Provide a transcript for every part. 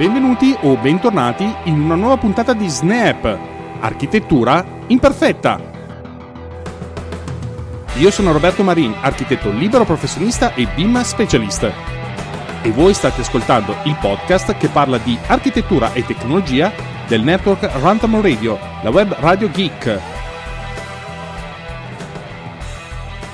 Benvenuti o bentornati in una nuova puntata di Snap, architettura imperfetta. Io sono Roberto Marin, architetto libero professionista e BIM specialist. E voi state ascoltando il podcast che parla di architettura e tecnologia del network Runtime Radio, la web Radio Geek.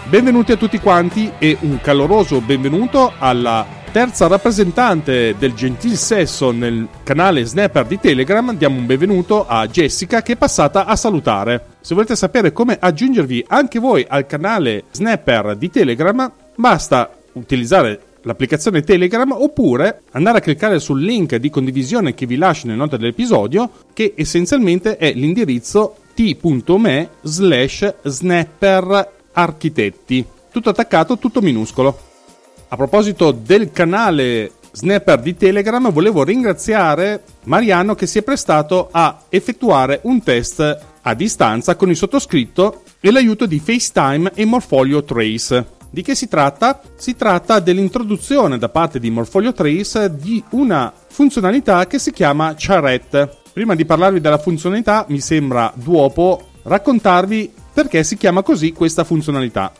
Benvenuti a tutti quanti e un caloroso benvenuto alla terza rappresentante del gentil sesso nel canale Snapper di Telegram, diamo un benvenuto a Jessica che è passata a salutare. Se volete sapere come aggiungervi anche voi al canale Snapper di Telegram, basta utilizzare l'applicazione Telegram oppure andare a cliccare sul link di condivisione che vi lascio nelle note dell'episodio che essenzialmente è l'indirizzo t.me slash snapper tutto attaccato tutto minuscolo a proposito del canale Snapper di Telegram, volevo ringraziare Mariano che si è prestato a effettuare un test a distanza con il sottoscritto e l'aiuto di FaceTime e Morfolio Trace. Di che si tratta? Si tratta dell'introduzione da parte di Morfolio Trace di una funzionalità che si chiama Charrette. Prima di parlarvi della funzionalità, mi sembra duopo raccontarvi perché si chiama così questa funzionalità.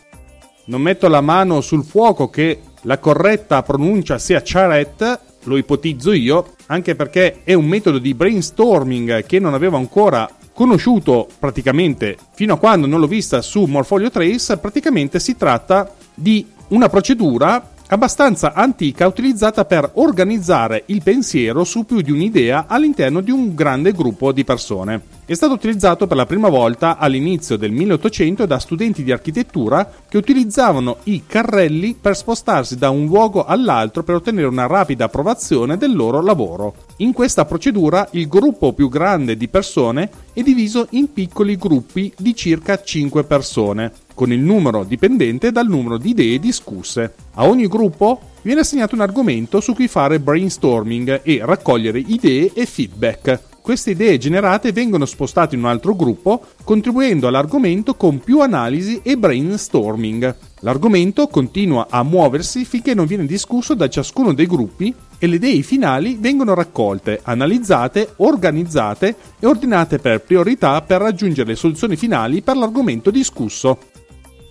Non metto la mano sul fuoco che la corretta pronuncia sia charrette, lo ipotizzo io, anche perché è un metodo di brainstorming che non avevo ancora conosciuto praticamente. Fino a quando non l'ho vista su Morfolio Trace, praticamente si tratta di una procedura abbastanza antica utilizzata per organizzare il pensiero su più di un'idea all'interno di un grande gruppo di persone. È stato utilizzato per la prima volta all'inizio del 1800 da studenti di architettura che utilizzavano i carrelli per spostarsi da un luogo all'altro per ottenere una rapida approvazione del loro lavoro. In questa procedura il gruppo più grande di persone è diviso in piccoli gruppi di circa 5 persone con il numero dipendente dal numero di idee discusse. A ogni gruppo viene assegnato un argomento su cui fare brainstorming e raccogliere idee e feedback. Queste idee generate vengono spostate in un altro gruppo, contribuendo all'argomento con più analisi e brainstorming. L'argomento continua a muoversi finché non viene discusso da ciascuno dei gruppi e le idee finali vengono raccolte, analizzate, organizzate e ordinate per priorità per raggiungere le soluzioni finali per l'argomento discusso.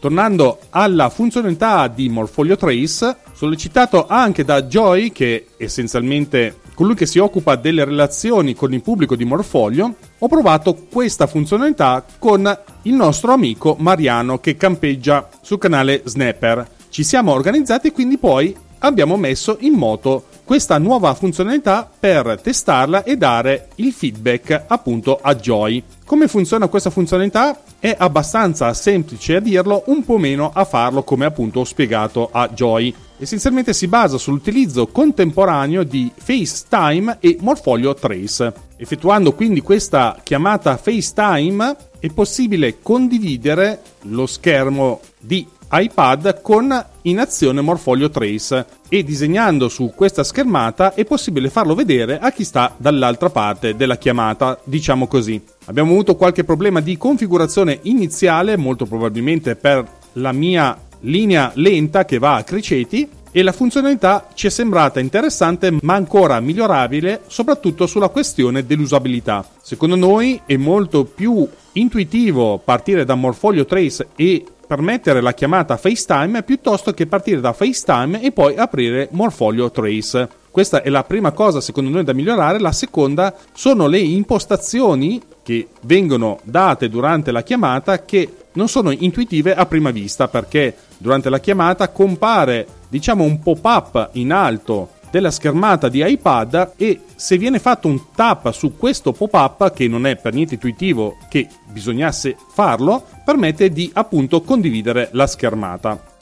Tornando alla funzionalità di Morfolio Trace, sollecitato anche da Joy, che è essenzialmente colui che si occupa delle relazioni con il pubblico di Morfolio, ho provato questa funzionalità con il nostro amico Mariano che campeggia sul canale Snapper. Ci siamo organizzati e quindi poi abbiamo messo in moto questa nuova funzionalità per testarla e dare il feedback appunto a Joy. Come funziona questa funzionalità? È abbastanza semplice a dirlo, un po' meno a farlo come appunto ho spiegato a Joy. Essenzialmente si basa sull'utilizzo contemporaneo di FaceTime e Morfolio Trace. Effettuando quindi questa chiamata FaceTime è possibile condividere lo schermo di iPad con in azione Morfolio Trace e disegnando su questa schermata è possibile farlo vedere a chi sta dall'altra parte della chiamata, diciamo così. Abbiamo avuto qualche problema di configurazione iniziale, molto probabilmente per la mia linea lenta che va a criceti e la funzionalità ci è sembrata interessante ma ancora migliorabile soprattutto sulla questione dell'usabilità. Secondo noi è molto più intuitivo partire da Morfolio Trace e permettere la chiamata FaceTime piuttosto che partire da FaceTime e poi aprire Morfolio Trace. Questa è la prima cosa secondo noi da migliorare, la seconda sono le impostazioni che vengono date durante la chiamata che non sono intuitive a prima vista perché durante la chiamata compare diciamo un pop-up in alto della schermata di iPad e se viene fatto un tap su questo pop-up che non è per niente intuitivo che bisognasse farlo, permette di appunto condividere la schermata.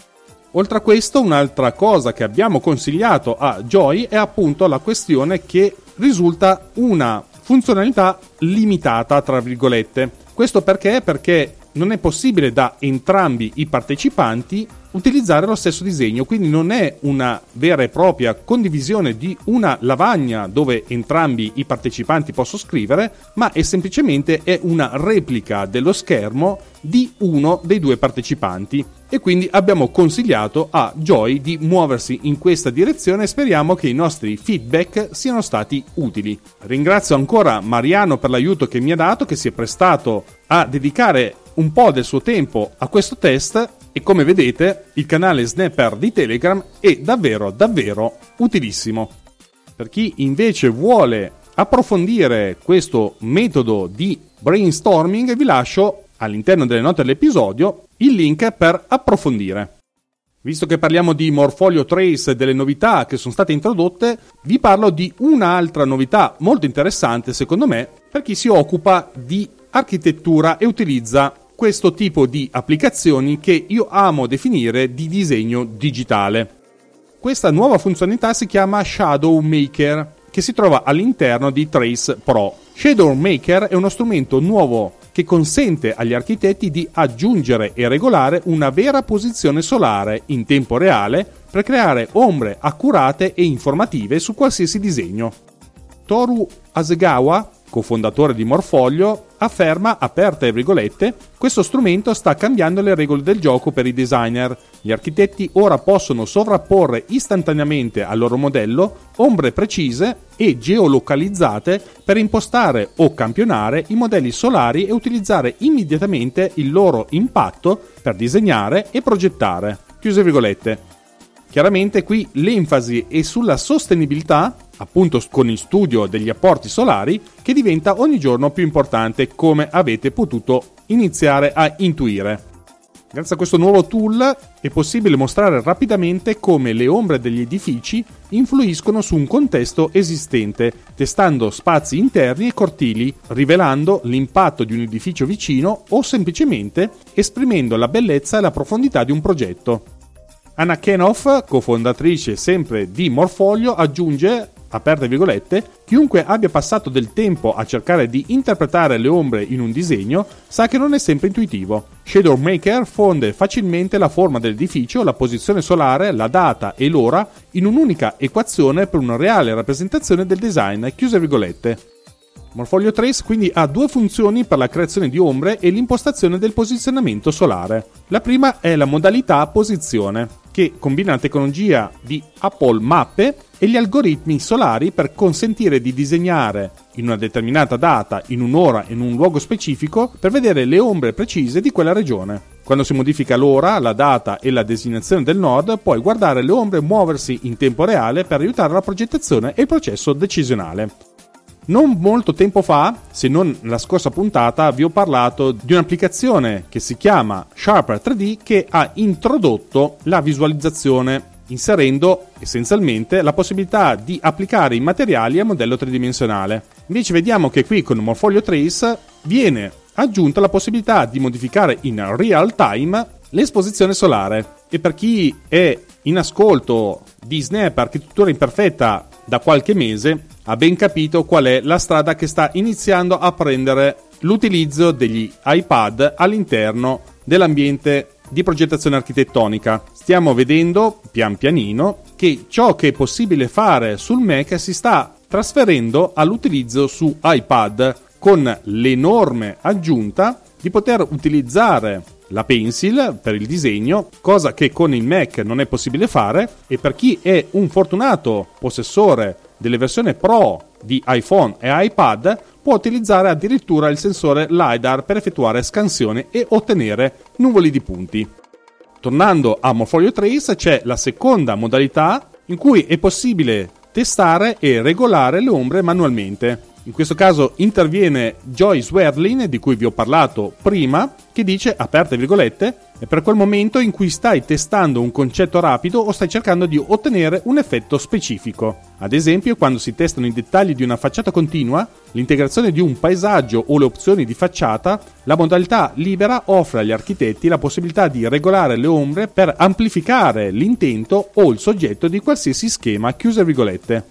Oltre a questo, un'altra cosa che abbiamo consigliato a Joy è appunto la questione che risulta una funzionalità limitata, tra virgolette. Questo perché? Perché non è possibile da entrambi i partecipanti utilizzare lo stesso disegno, quindi non è una vera e propria condivisione di una lavagna dove entrambi i partecipanti possono scrivere, ma è semplicemente è una replica dello schermo di uno dei due partecipanti e quindi abbiamo consigliato a Joy di muoversi in questa direzione e speriamo che i nostri feedback siano stati utili. Ringrazio ancora Mariano per l'aiuto che mi ha dato, che si è prestato a dedicare un po' del suo tempo a questo test e come vedete il canale Snapper di Telegram è davvero davvero utilissimo. Per chi invece vuole approfondire questo metodo di brainstorming vi lascio all'interno delle note dell'episodio il link per approfondire. Visto che parliamo di Morfolio Trace e delle novità che sono state introdotte, vi parlo di un'altra novità molto interessante secondo me per chi si occupa di architettura e utilizza questo tipo di applicazioni che io amo definire di disegno digitale. Questa nuova funzionalità si chiama Shadow Maker, che si trova all'interno di Trace Pro. Shadow Maker è uno strumento nuovo che consente agli architetti di aggiungere e regolare una vera posizione solare in tempo reale per creare ombre accurate e informative su qualsiasi disegno. Toru Asegawa, cofondatore di Morfoglio, afferma, aperte virgolette, questo strumento sta cambiando le regole del gioco per i designer. Gli architetti ora possono sovrapporre istantaneamente al loro modello ombre precise e geolocalizzate per impostare o campionare i modelli solari e utilizzare immediatamente il loro impatto per disegnare e progettare. Chiuse virgolette. Chiaramente qui l'enfasi è sulla sostenibilità appunto con il studio degli apporti solari, che diventa ogni giorno più importante come avete potuto iniziare a intuire. Grazie a questo nuovo tool è possibile mostrare rapidamente come le ombre degli edifici influiscono su un contesto esistente, testando spazi interni e cortili, rivelando l'impatto di un edificio vicino o semplicemente esprimendo la bellezza e la profondità di un progetto. Anna Kenoff, cofondatrice sempre di Morfolio, aggiunge aperte virgolette, chiunque abbia passato del tempo a cercare di interpretare le ombre in un disegno sa che non è sempre intuitivo. Shadow Maker fonde facilmente la forma dell'edificio, la posizione solare, la data e l'ora in un'unica equazione per una reale rappresentazione del design, chiuse virgolette. Morfolio Trace quindi ha due funzioni per la creazione di ombre e l'impostazione del posizionamento solare. La prima è la modalità posizione, che combina la tecnologia di Apple Mappe e gli algoritmi solari per consentire di disegnare in una determinata data, in un'ora in un luogo specifico per vedere le ombre precise di quella regione. Quando si modifica l'ora, la data e la designazione del node, puoi guardare le ombre muoversi in tempo reale per aiutare la progettazione e il processo decisionale. Non molto tempo fa, se non la scorsa puntata, vi ho parlato di un'applicazione che si chiama Sharper 3D che ha introdotto la visualizzazione inserendo essenzialmente la possibilità di applicare i materiali a modello tridimensionale. Invece vediamo che qui con Morfolio Trace viene aggiunta la possibilità di modificare in real time l'esposizione solare e per chi è in ascolto di Snap Architettura Imperfetta da qualche mese ha ben capito qual è la strada che sta iniziando a prendere l'utilizzo degli iPad all'interno dell'ambiente di progettazione architettonica. Stiamo vedendo pian pianino che ciò che è possibile fare sul Mac si sta trasferendo all'utilizzo su iPad con l'enorme aggiunta di poter utilizzare la pencil per il disegno, cosa che con il Mac non è possibile fare e per chi è un fortunato possessore delle versioni Pro di iPhone e iPad può utilizzare addirittura il sensore LiDAR per effettuare scansione e ottenere nuvoli di punti. Tornando a Morfolio Trace c'è la seconda modalità in cui è possibile testare e regolare le ombre manualmente. In questo caso interviene Joyce Werlin, di cui vi ho parlato prima, che dice, aperte virgolette, è per quel momento in cui stai testando un concetto rapido o stai cercando di ottenere un effetto specifico. Ad esempio, quando si testano i dettagli di una facciata continua, l'integrazione di un paesaggio o le opzioni di facciata, la modalità libera offre agli architetti la possibilità di regolare le ombre per amplificare l'intento o il soggetto di qualsiasi schema, chiuse virgolette.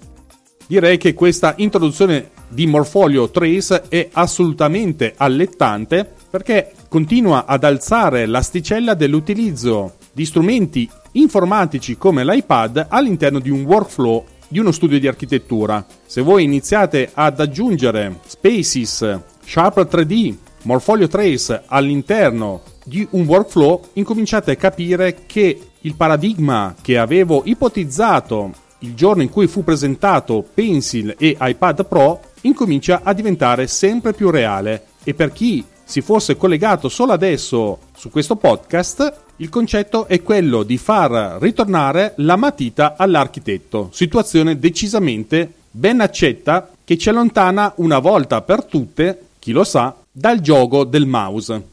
Direi che questa introduzione di Morfolio Trace è assolutamente allettante perché continua ad alzare l'asticella dell'utilizzo di strumenti informatici come l'iPad all'interno di un workflow di uno studio di architettura. Se voi iniziate ad aggiungere Spaces, Sharp 3D, Morfolio Trace all'interno di un workflow incominciate a capire che il paradigma che avevo ipotizzato il giorno in cui fu presentato Pencil e iPad Pro incomincia a diventare sempre più reale e per chi si fosse collegato solo adesso su questo podcast, il concetto è quello di far ritornare la matita all'architetto, situazione decisamente ben accetta che ci allontana una volta per tutte, chi lo sa, dal gioco del mouse.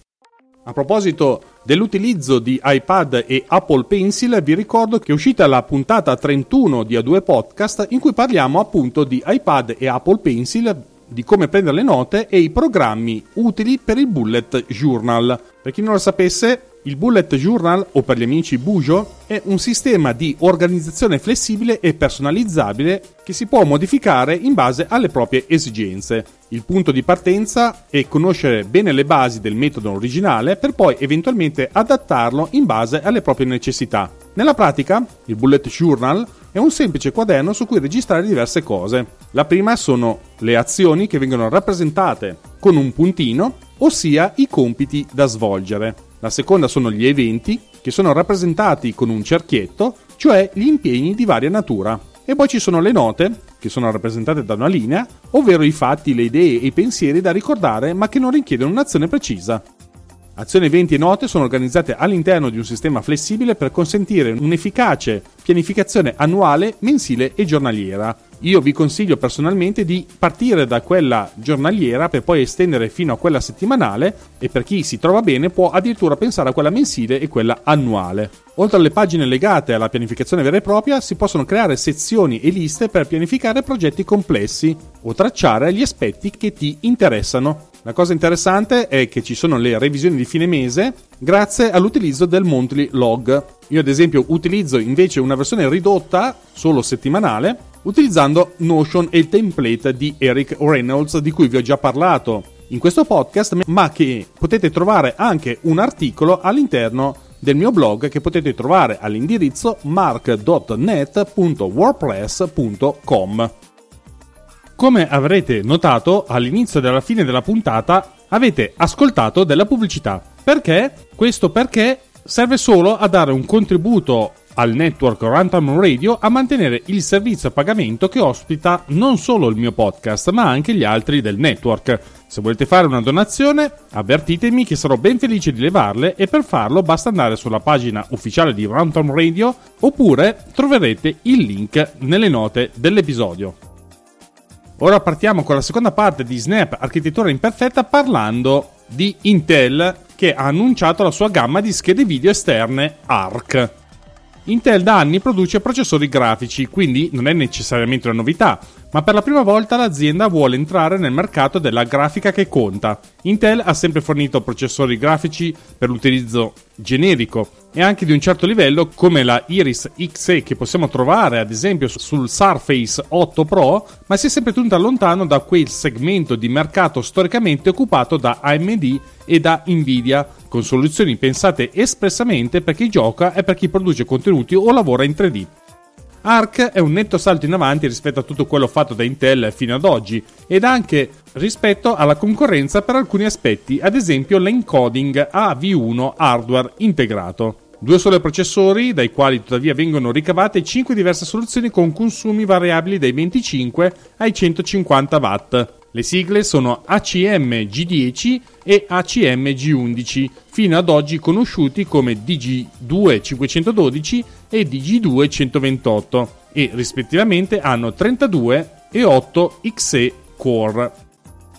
A proposito dell'utilizzo di iPad e Apple Pencil, vi ricordo che è uscita la puntata 31 di A2 Podcast in cui parliamo appunto di iPad e Apple Pencil di come prendere le note e i programmi utili per il bullet journal. Per chi non lo sapesse, il bullet journal, o per gli amici Bujo, è un sistema di organizzazione flessibile e personalizzabile che si può modificare in base alle proprie esigenze. Il punto di partenza è conoscere bene le basi del metodo originale per poi eventualmente adattarlo in base alle proprie necessità. Nella pratica, il bullet journal è un semplice quaderno su cui registrare diverse cose. La prima sono le azioni che vengono rappresentate con un puntino, ossia i compiti da svolgere. La seconda sono gli eventi, che sono rappresentati con un cerchietto, cioè gli impegni di varia natura. E poi ci sono le note, che sono rappresentate da una linea, ovvero i fatti, le idee e i pensieri da ricordare ma che non richiedono un'azione precisa. Azioni, eventi e note sono organizzate all'interno di un sistema flessibile per consentire un'efficace pianificazione annuale, mensile e giornaliera. Io vi consiglio personalmente di partire da quella giornaliera per poi estendere fino a quella settimanale e per chi si trova bene può addirittura pensare a quella mensile e quella annuale. Oltre alle pagine legate alla pianificazione vera e propria, si possono creare sezioni e liste per pianificare progetti complessi o tracciare gli aspetti che ti interessano. La cosa interessante è che ci sono le revisioni di fine mese grazie all'utilizzo del monthly log. Io ad esempio utilizzo invece una versione ridotta, solo settimanale, utilizzando Notion e il template di Eric Reynolds di cui vi ho già parlato in questo podcast, ma che potete trovare anche un articolo all'interno del mio blog che potete trovare all'indirizzo mark.net.wordpress.com. Come avrete notato, all'inizio della fine della puntata avete ascoltato della pubblicità. Perché? Questo perché serve solo a dare un contributo al network Runtime Radio a mantenere il servizio a pagamento che ospita non solo il mio podcast, ma anche gli altri del network. Se volete fare una donazione, avvertitemi che sarò ben felice di levarle e per farlo basta andare sulla pagina ufficiale di Runtime Radio oppure troverete il link nelle note dell'episodio. Ora partiamo con la seconda parte di Snap Architettura Imperfetta parlando di Intel che ha annunciato la sua gamma di schede video esterne ARC. Intel da anni produce processori grafici, quindi non è necessariamente una novità, ma per la prima volta l'azienda vuole entrare nel mercato della grafica che conta. Intel ha sempre fornito processori grafici per l'utilizzo generico e anche di un certo livello come la Iris Xe che possiamo trovare ad esempio sul Surface 8 Pro, ma si è sempre tenuta lontano da quel segmento di mercato storicamente occupato da AMD e da Nvidia, con soluzioni pensate espressamente per chi gioca e per chi produce contenuti o lavora in 3D. Arc è un netto salto in avanti rispetto a tutto quello fatto da Intel fino ad oggi ed anche rispetto alla concorrenza per alcuni aspetti, ad esempio l'encoding AV1 hardware integrato. Due soli processori, dai quali tuttavia vengono ricavate 5 diverse soluzioni con consumi variabili dai 25 ai 150 watt. Le sigle sono ACM G10 e ACM G11, fino ad oggi conosciuti come DG2 512 e DG2 128 e rispettivamente hanno 32 e 8 XE core.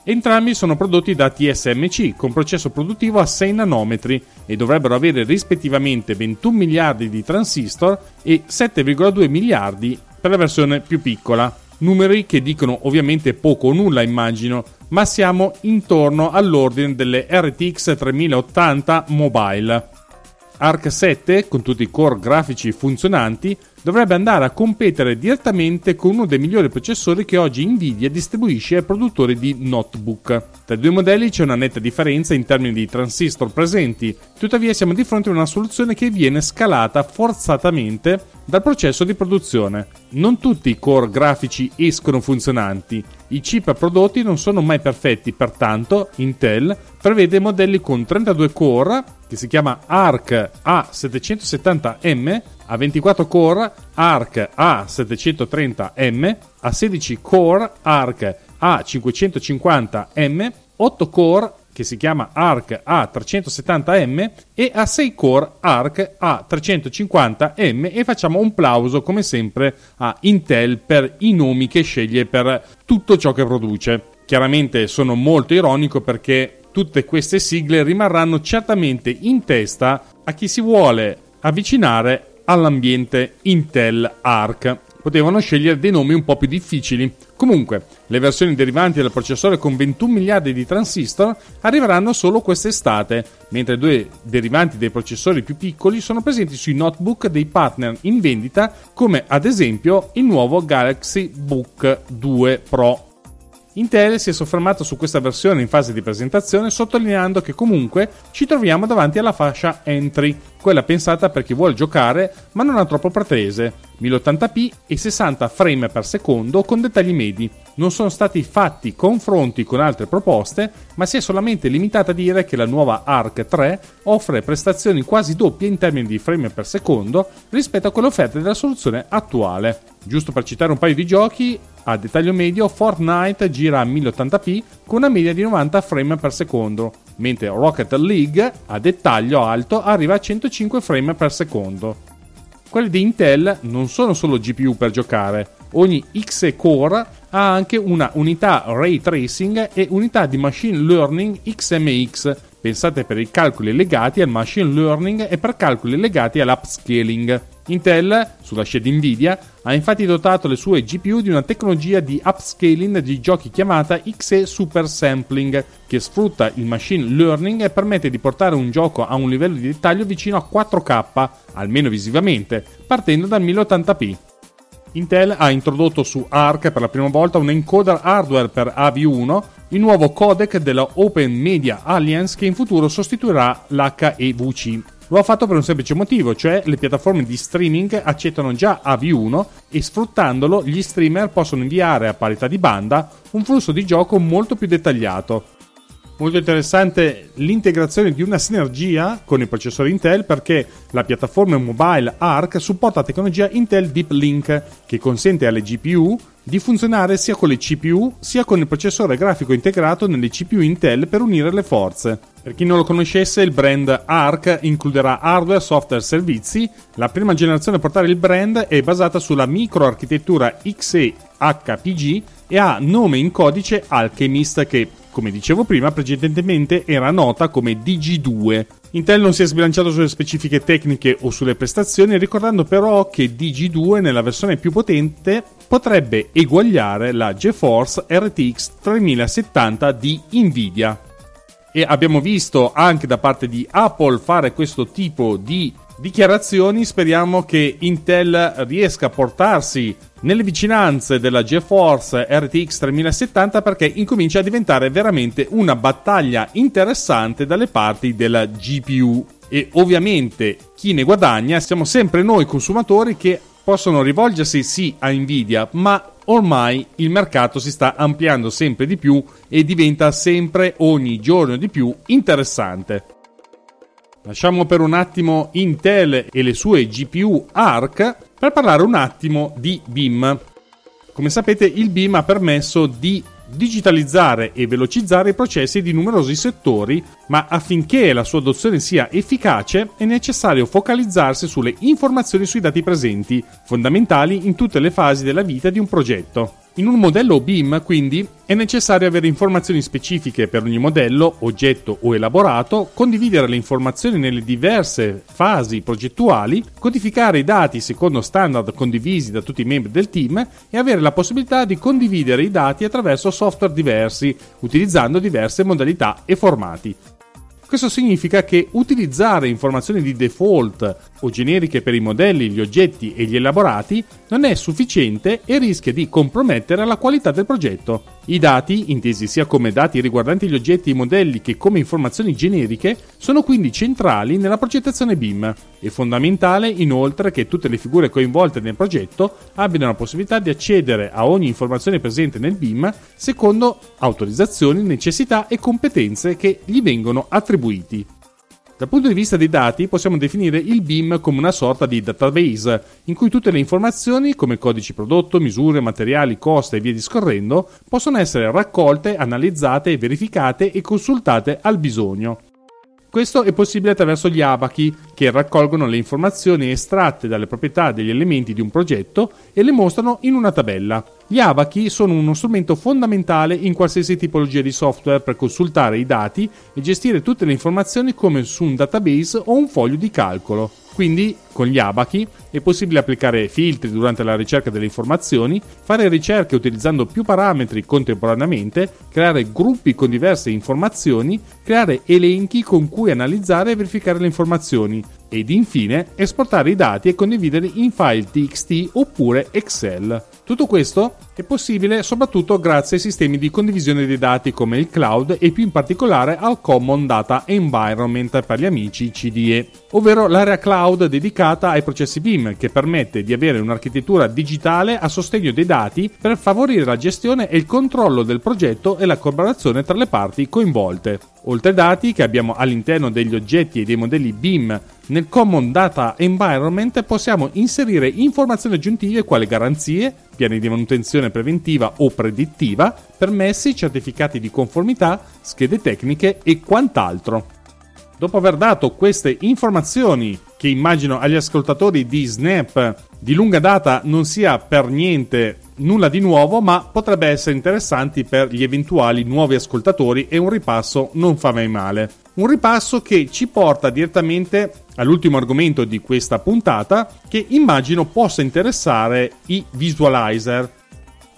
Entrambi sono prodotti da TSMC con processo produttivo a 6 nanometri e dovrebbero avere rispettivamente 21 miliardi di transistor e 7,2 miliardi per la versione più piccola numeri che dicono ovviamente poco o nulla immagino, ma siamo intorno all'ordine delle RTX 3080 mobile. Arc 7, con tutti i core grafici funzionanti, dovrebbe andare a competere direttamente con uno dei migliori processori che oggi Nvidia distribuisce ai produttori di notebook. Tra i due modelli c'è una netta differenza in termini di transistor presenti, tuttavia siamo di fronte a una soluzione che viene scalata forzatamente dal processo di produzione. Non tutti i core grafici escono funzionanti. I chip prodotti non sono mai perfetti, pertanto Intel prevede modelli con 32 core, che si chiama ARC A770M, a 24 core ARC A730M, a 16 core ARC A550M, 8 core che si chiama ARC A370M e a 6 core ARC A350M e facciamo un plauso come sempre a Intel per i nomi che sceglie per tutto ciò che produce. Chiaramente sono molto ironico perché tutte queste sigle rimarranno certamente in testa a chi si vuole avvicinare all'ambiente Intel ARC potevano scegliere dei nomi un po' più difficili. Comunque, le versioni derivanti dal processore con 21 miliardi di transistor arriveranno solo quest'estate, mentre due derivanti dei processori più piccoli sono presenti sui notebook dei partner in vendita, come ad esempio il nuovo Galaxy Book 2 Pro. Intel si è soffermato su questa versione in fase di presentazione sottolineando che comunque ci troviamo davanti alla fascia entry, quella pensata per chi vuole giocare ma non ha troppo pretese, 1080p e 60 frame per secondo con dettagli medi. Non sono stati fatti confronti con altre proposte, ma si è solamente limitata a dire che la nuova ARC 3 offre prestazioni quasi doppie in termini di frame per secondo rispetto a quelle offerte dalla soluzione attuale. Giusto per citare un paio di giochi, a dettaglio medio Fortnite gira a 1080p con una media di 90 frame per secondo, mentre Rocket League a dettaglio alto arriva a 105 frame per secondo. Quelli di Intel non sono solo GPU per giocare, ogni X core ha anche una unità ray tracing e unità di machine learning XMX, pensate per i calcoli legati al machine learning e per calcoli legati all'upscaling. Intel, sulla scia di Nvidia, ha infatti dotato le sue GPU di una tecnologia di upscaling di giochi chiamata XE Super Sampling, che sfrutta il machine learning e permette di portare un gioco a un livello di dettaglio vicino a 4K, almeno visivamente, partendo dal 1080p. Intel ha introdotto su ARC per la prima volta un encoder hardware per AV1, il nuovo codec della Open Media Alliance che in futuro sostituirà l'HEVC. Lo ha fatto per un semplice motivo, cioè le piattaforme di streaming accettano già AV1 e sfruttandolo gli streamer possono inviare a parità di banda un flusso di gioco molto più dettagliato. Molto interessante l'integrazione di una sinergia con i processori Intel perché la piattaforma mobile ARC supporta la tecnologia Intel Deep Link che consente alle GPU di funzionare sia con le CPU sia con il processore grafico integrato nelle CPU Intel per unire le forze. Per chi non lo conoscesse, il brand ARC includerà hardware, software e servizi. La prima generazione a portare il brand è basata sulla microarchitettura XE-HPG e ha nome in codice Alchemist che come dicevo prima, precedentemente era nota come DG2. Intel non si è sbilanciato sulle specifiche tecniche o sulle prestazioni, ricordando però che DG2 nella versione più potente potrebbe eguagliare la GeForce RTX 3070 di Nvidia. E abbiamo visto anche da parte di Apple fare questo tipo di dichiarazioni, speriamo che Intel riesca a portarsi nelle vicinanze della GeForce RTX 3070 perché incomincia a diventare veramente una battaglia interessante dalle parti della GPU. E ovviamente chi ne guadagna siamo sempre noi consumatori che possono rivolgersi sì a Nvidia, ma ormai il mercato si sta ampliando sempre di più e diventa sempre ogni giorno di più interessante. Lasciamo per un attimo Intel e le sue GPU ARC per parlare un attimo di BIM. Come sapete il BIM ha permesso di digitalizzare e velocizzare i processi di numerosi settori, ma affinché la sua adozione sia efficace è necessario focalizzarsi sulle informazioni sui dati presenti, fondamentali in tutte le fasi della vita di un progetto. In un modello BIM, quindi, è necessario avere informazioni specifiche per ogni modello, oggetto o elaborato, condividere le informazioni nelle diverse fasi progettuali, codificare i dati secondo standard condivisi da tutti i membri del team e avere la possibilità di condividere i dati attraverso software diversi, utilizzando diverse modalità e formati. Questo significa che utilizzare informazioni di default o generiche per i modelli, gli oggetti e gli elaborati non è sufficiente e rischia di compromettere la qualità del progetto. I dati, intesi sia come dati riguardanti gli oggetti e i modelli che come informazioni generiche, sono quindi centrali nella progettazione BIM. È fondamentale inoltre che tutte le figure coinvolte nel progetto abbiano la possibilità di accedere a ogni informazione presente nel BIM secondo autorizzazioni, necessità e competenze che gli vengono attribuiti. Dal punto di vista dei dati possiamo definire il BIM come una sorta di database in cui tutte le informazioni come codici prodotto, misure, materiali, costi e via discorrendo possono essere raccolte, analizzate, verificate e consultate al bisogno. Questo è possibile attraverso gli abachi, che raccolgono le informazioni estratte dalle proprietà degli elementi di un progetto e le mostrano in una tabella. Gli abachi sono uno strumento fondamentale in qualsiasi tipologia di software per consultare i dati e gestire tutte le informazioni come su un database o un foglio di calcolo. Quindi, con gli abachi è possibile applicare filtri durante la ricerca delle informazioni, fare ricerche utilizzando più parametri contemporaneamente, creare gruppi con diverse informazioni, creare elenchi con cui analizzare e verificare le informazioni ed infine esportare i dati e condividerli in file TXT oppure Excel. Tutto questo è possibile soprattutto grazie ai sistemi di condivisione dei dati come il cloud e più in particolare al Common Data Environment per gli amici CDE, ovvero l'area cloud dedicata ai processi BIM che permette di avere un'architettura digitale a sostegno dei dati per favorire la gestione e il controllo del progetto e la collaborazione tra le parti coinvolte. Oltre ai dati che abbiamo all'interno degli oggetti e dei modelli BIM nel Common Data Environment possiamo inserire informazioni aggiuntive quali garanzie, piani di manutenzione preventiva o predittiva, permessi, certificati di conformità, schede tecniche e quant'altro. Dopo aver dato queste informazioni, che immagino agli ascoltatori di Snap di lunga data non sia per niente nulla di nuovo, ma potrebbe essere interessanti per gli eventuali nuovi ascoltatori e un ripasso non fa mai male. Un ripasso che ci porta direttamente all'ultimo argomento di questa puntata che immagino possa interessare i visualizer.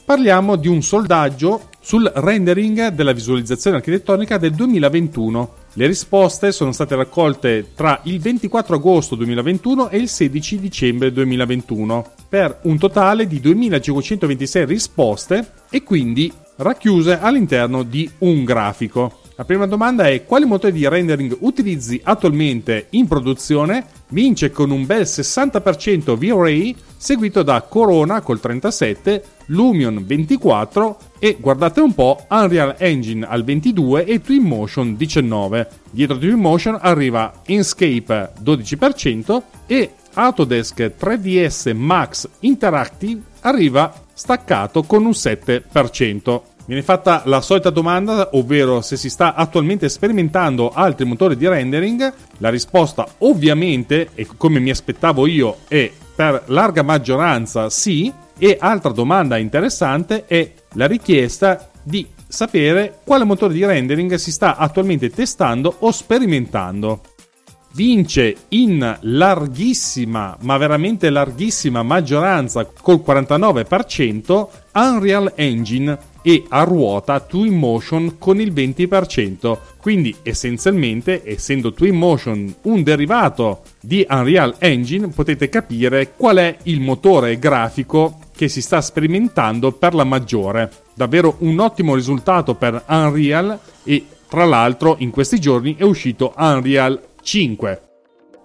Parliamo di un soldaggio sul rendering della visualizzazione architettonica del 2021. Le risposte sono state raccolte tra il 24 agosto 2021 e il 16 dicembre 2021 per un totale di 2526 risposte e quindi racchiuse all'interno di un grafico. La prima domanda è quale motore di rendering utilizzi attualmente in produzione? Vince con un bel 60% V-Ray, seguito da Corona col 37, Lumion 24 e guardate un po' Unreal Engine al 22 e Twinmotion 19. Dietro Twinmotion arriva Inkscape 12% e Autodesk 3ds Max Interactive arriva staccato con un 7%. Viene fatta la solita domanda, ovvero se si sta attualmente sperimentando altri motori di rendering. La risposta ovviamente, e come mi aspettavo io, è per larga maggioranza sì. E altra domanda interessante è la richiesta di sapere quale motore di rendering si sta attualmente testando o sperimentando. Vince in larghissima, ma veramente larghissima maggioranza col 49% Unreal Engine e a ruota Twinmotion con il 20%. Quindi essenzialmente, essendo Twinmotion un derivato di Unreal Engine, potete capire qual è il motore grafico che si sta sperimentando per la maggiore. Davvero un ottimo risultato per Unreal e tra l'altro in questi giorni è uscito Unreal 5.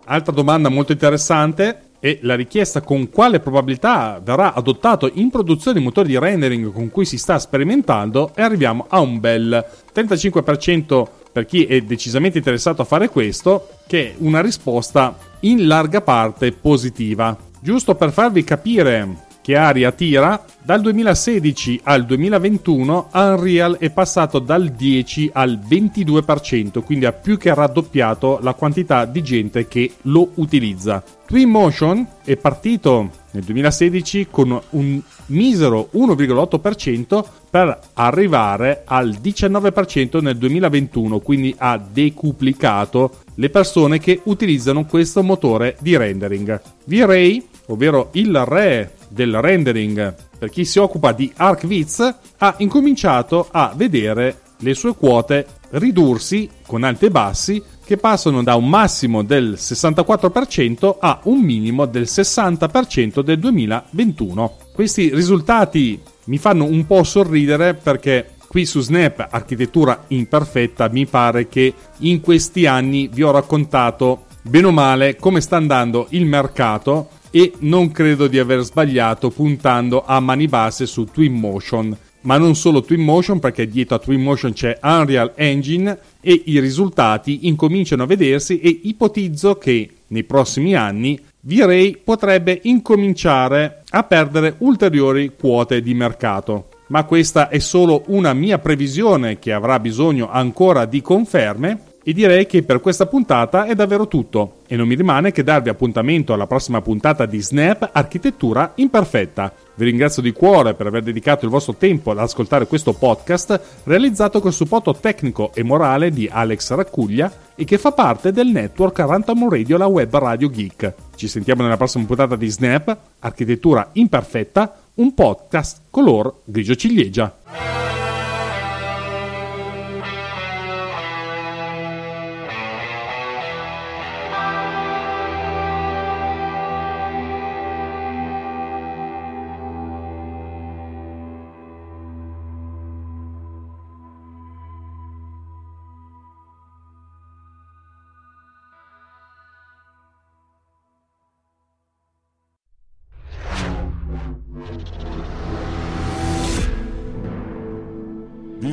Altra domanda molto interessante è la richiesta con quale probabilità verrà adottato in produzione il motore di rendering con cui si sta sperimentando e arriviamo a un bel 35% per chi è decisamente interessato a fare questo, che è una risposta in larga parte positiva. Giusto per farvi capire aria tira, dal 2016 al 2021 Unreal è passato dal 10 al 22%, quindi ha più che raddoppiato la quantità di gente che lo utilizza. Twinmotion è partito nel 2016 con un misero 1,8% per arrivare al 19% nel 2021, quindi ha decuplicato le persone che utilizzano questo motore di rendering. V-Ray, ovvero il re del rendering per chi si occupa di ArcViz ha incominciato a vedere le sue quote ridursi con alti e bassi che passano da un massimo del 64% a un minimo del 60% del 2021. Questi risultati mi fanno un po' sorridere perché qui su Snap Architettura Imperfetta mi pare che in questi anni vi ho raccontato bene o male come sta andando il mercato e non credo di aver sbagliato puntando a mani basse su Twinmotion ma non solo Twinmotion perché dietro a Twinmotion c'è Unreal Engine e i risultati incominciano a vedersi e ipotizzo che nei prossimi anni V-Ray potrebbe incominciare a perdere ulteriori quote di mercato. Ma questa è solo una mia previsione che avrà bisogno ancora di conferme e direi che per questa puntata è davvero tutto e non mi rimane che darvi appuntamento alla prossima puntata di Snap Architettura Imperfetta. Vi ringrazio di cuore per aver dedicato il vostro tempo ad ascoltare questo podcast realizzato col supporto tecnico e morale di Alex Raccuglia e che fa parte del network Rantom Radio, la web Radio Geek. Ci sentiamo nella prossima puntata di Snap Architettura Imperfetta, un podcast color grigio ciliegia.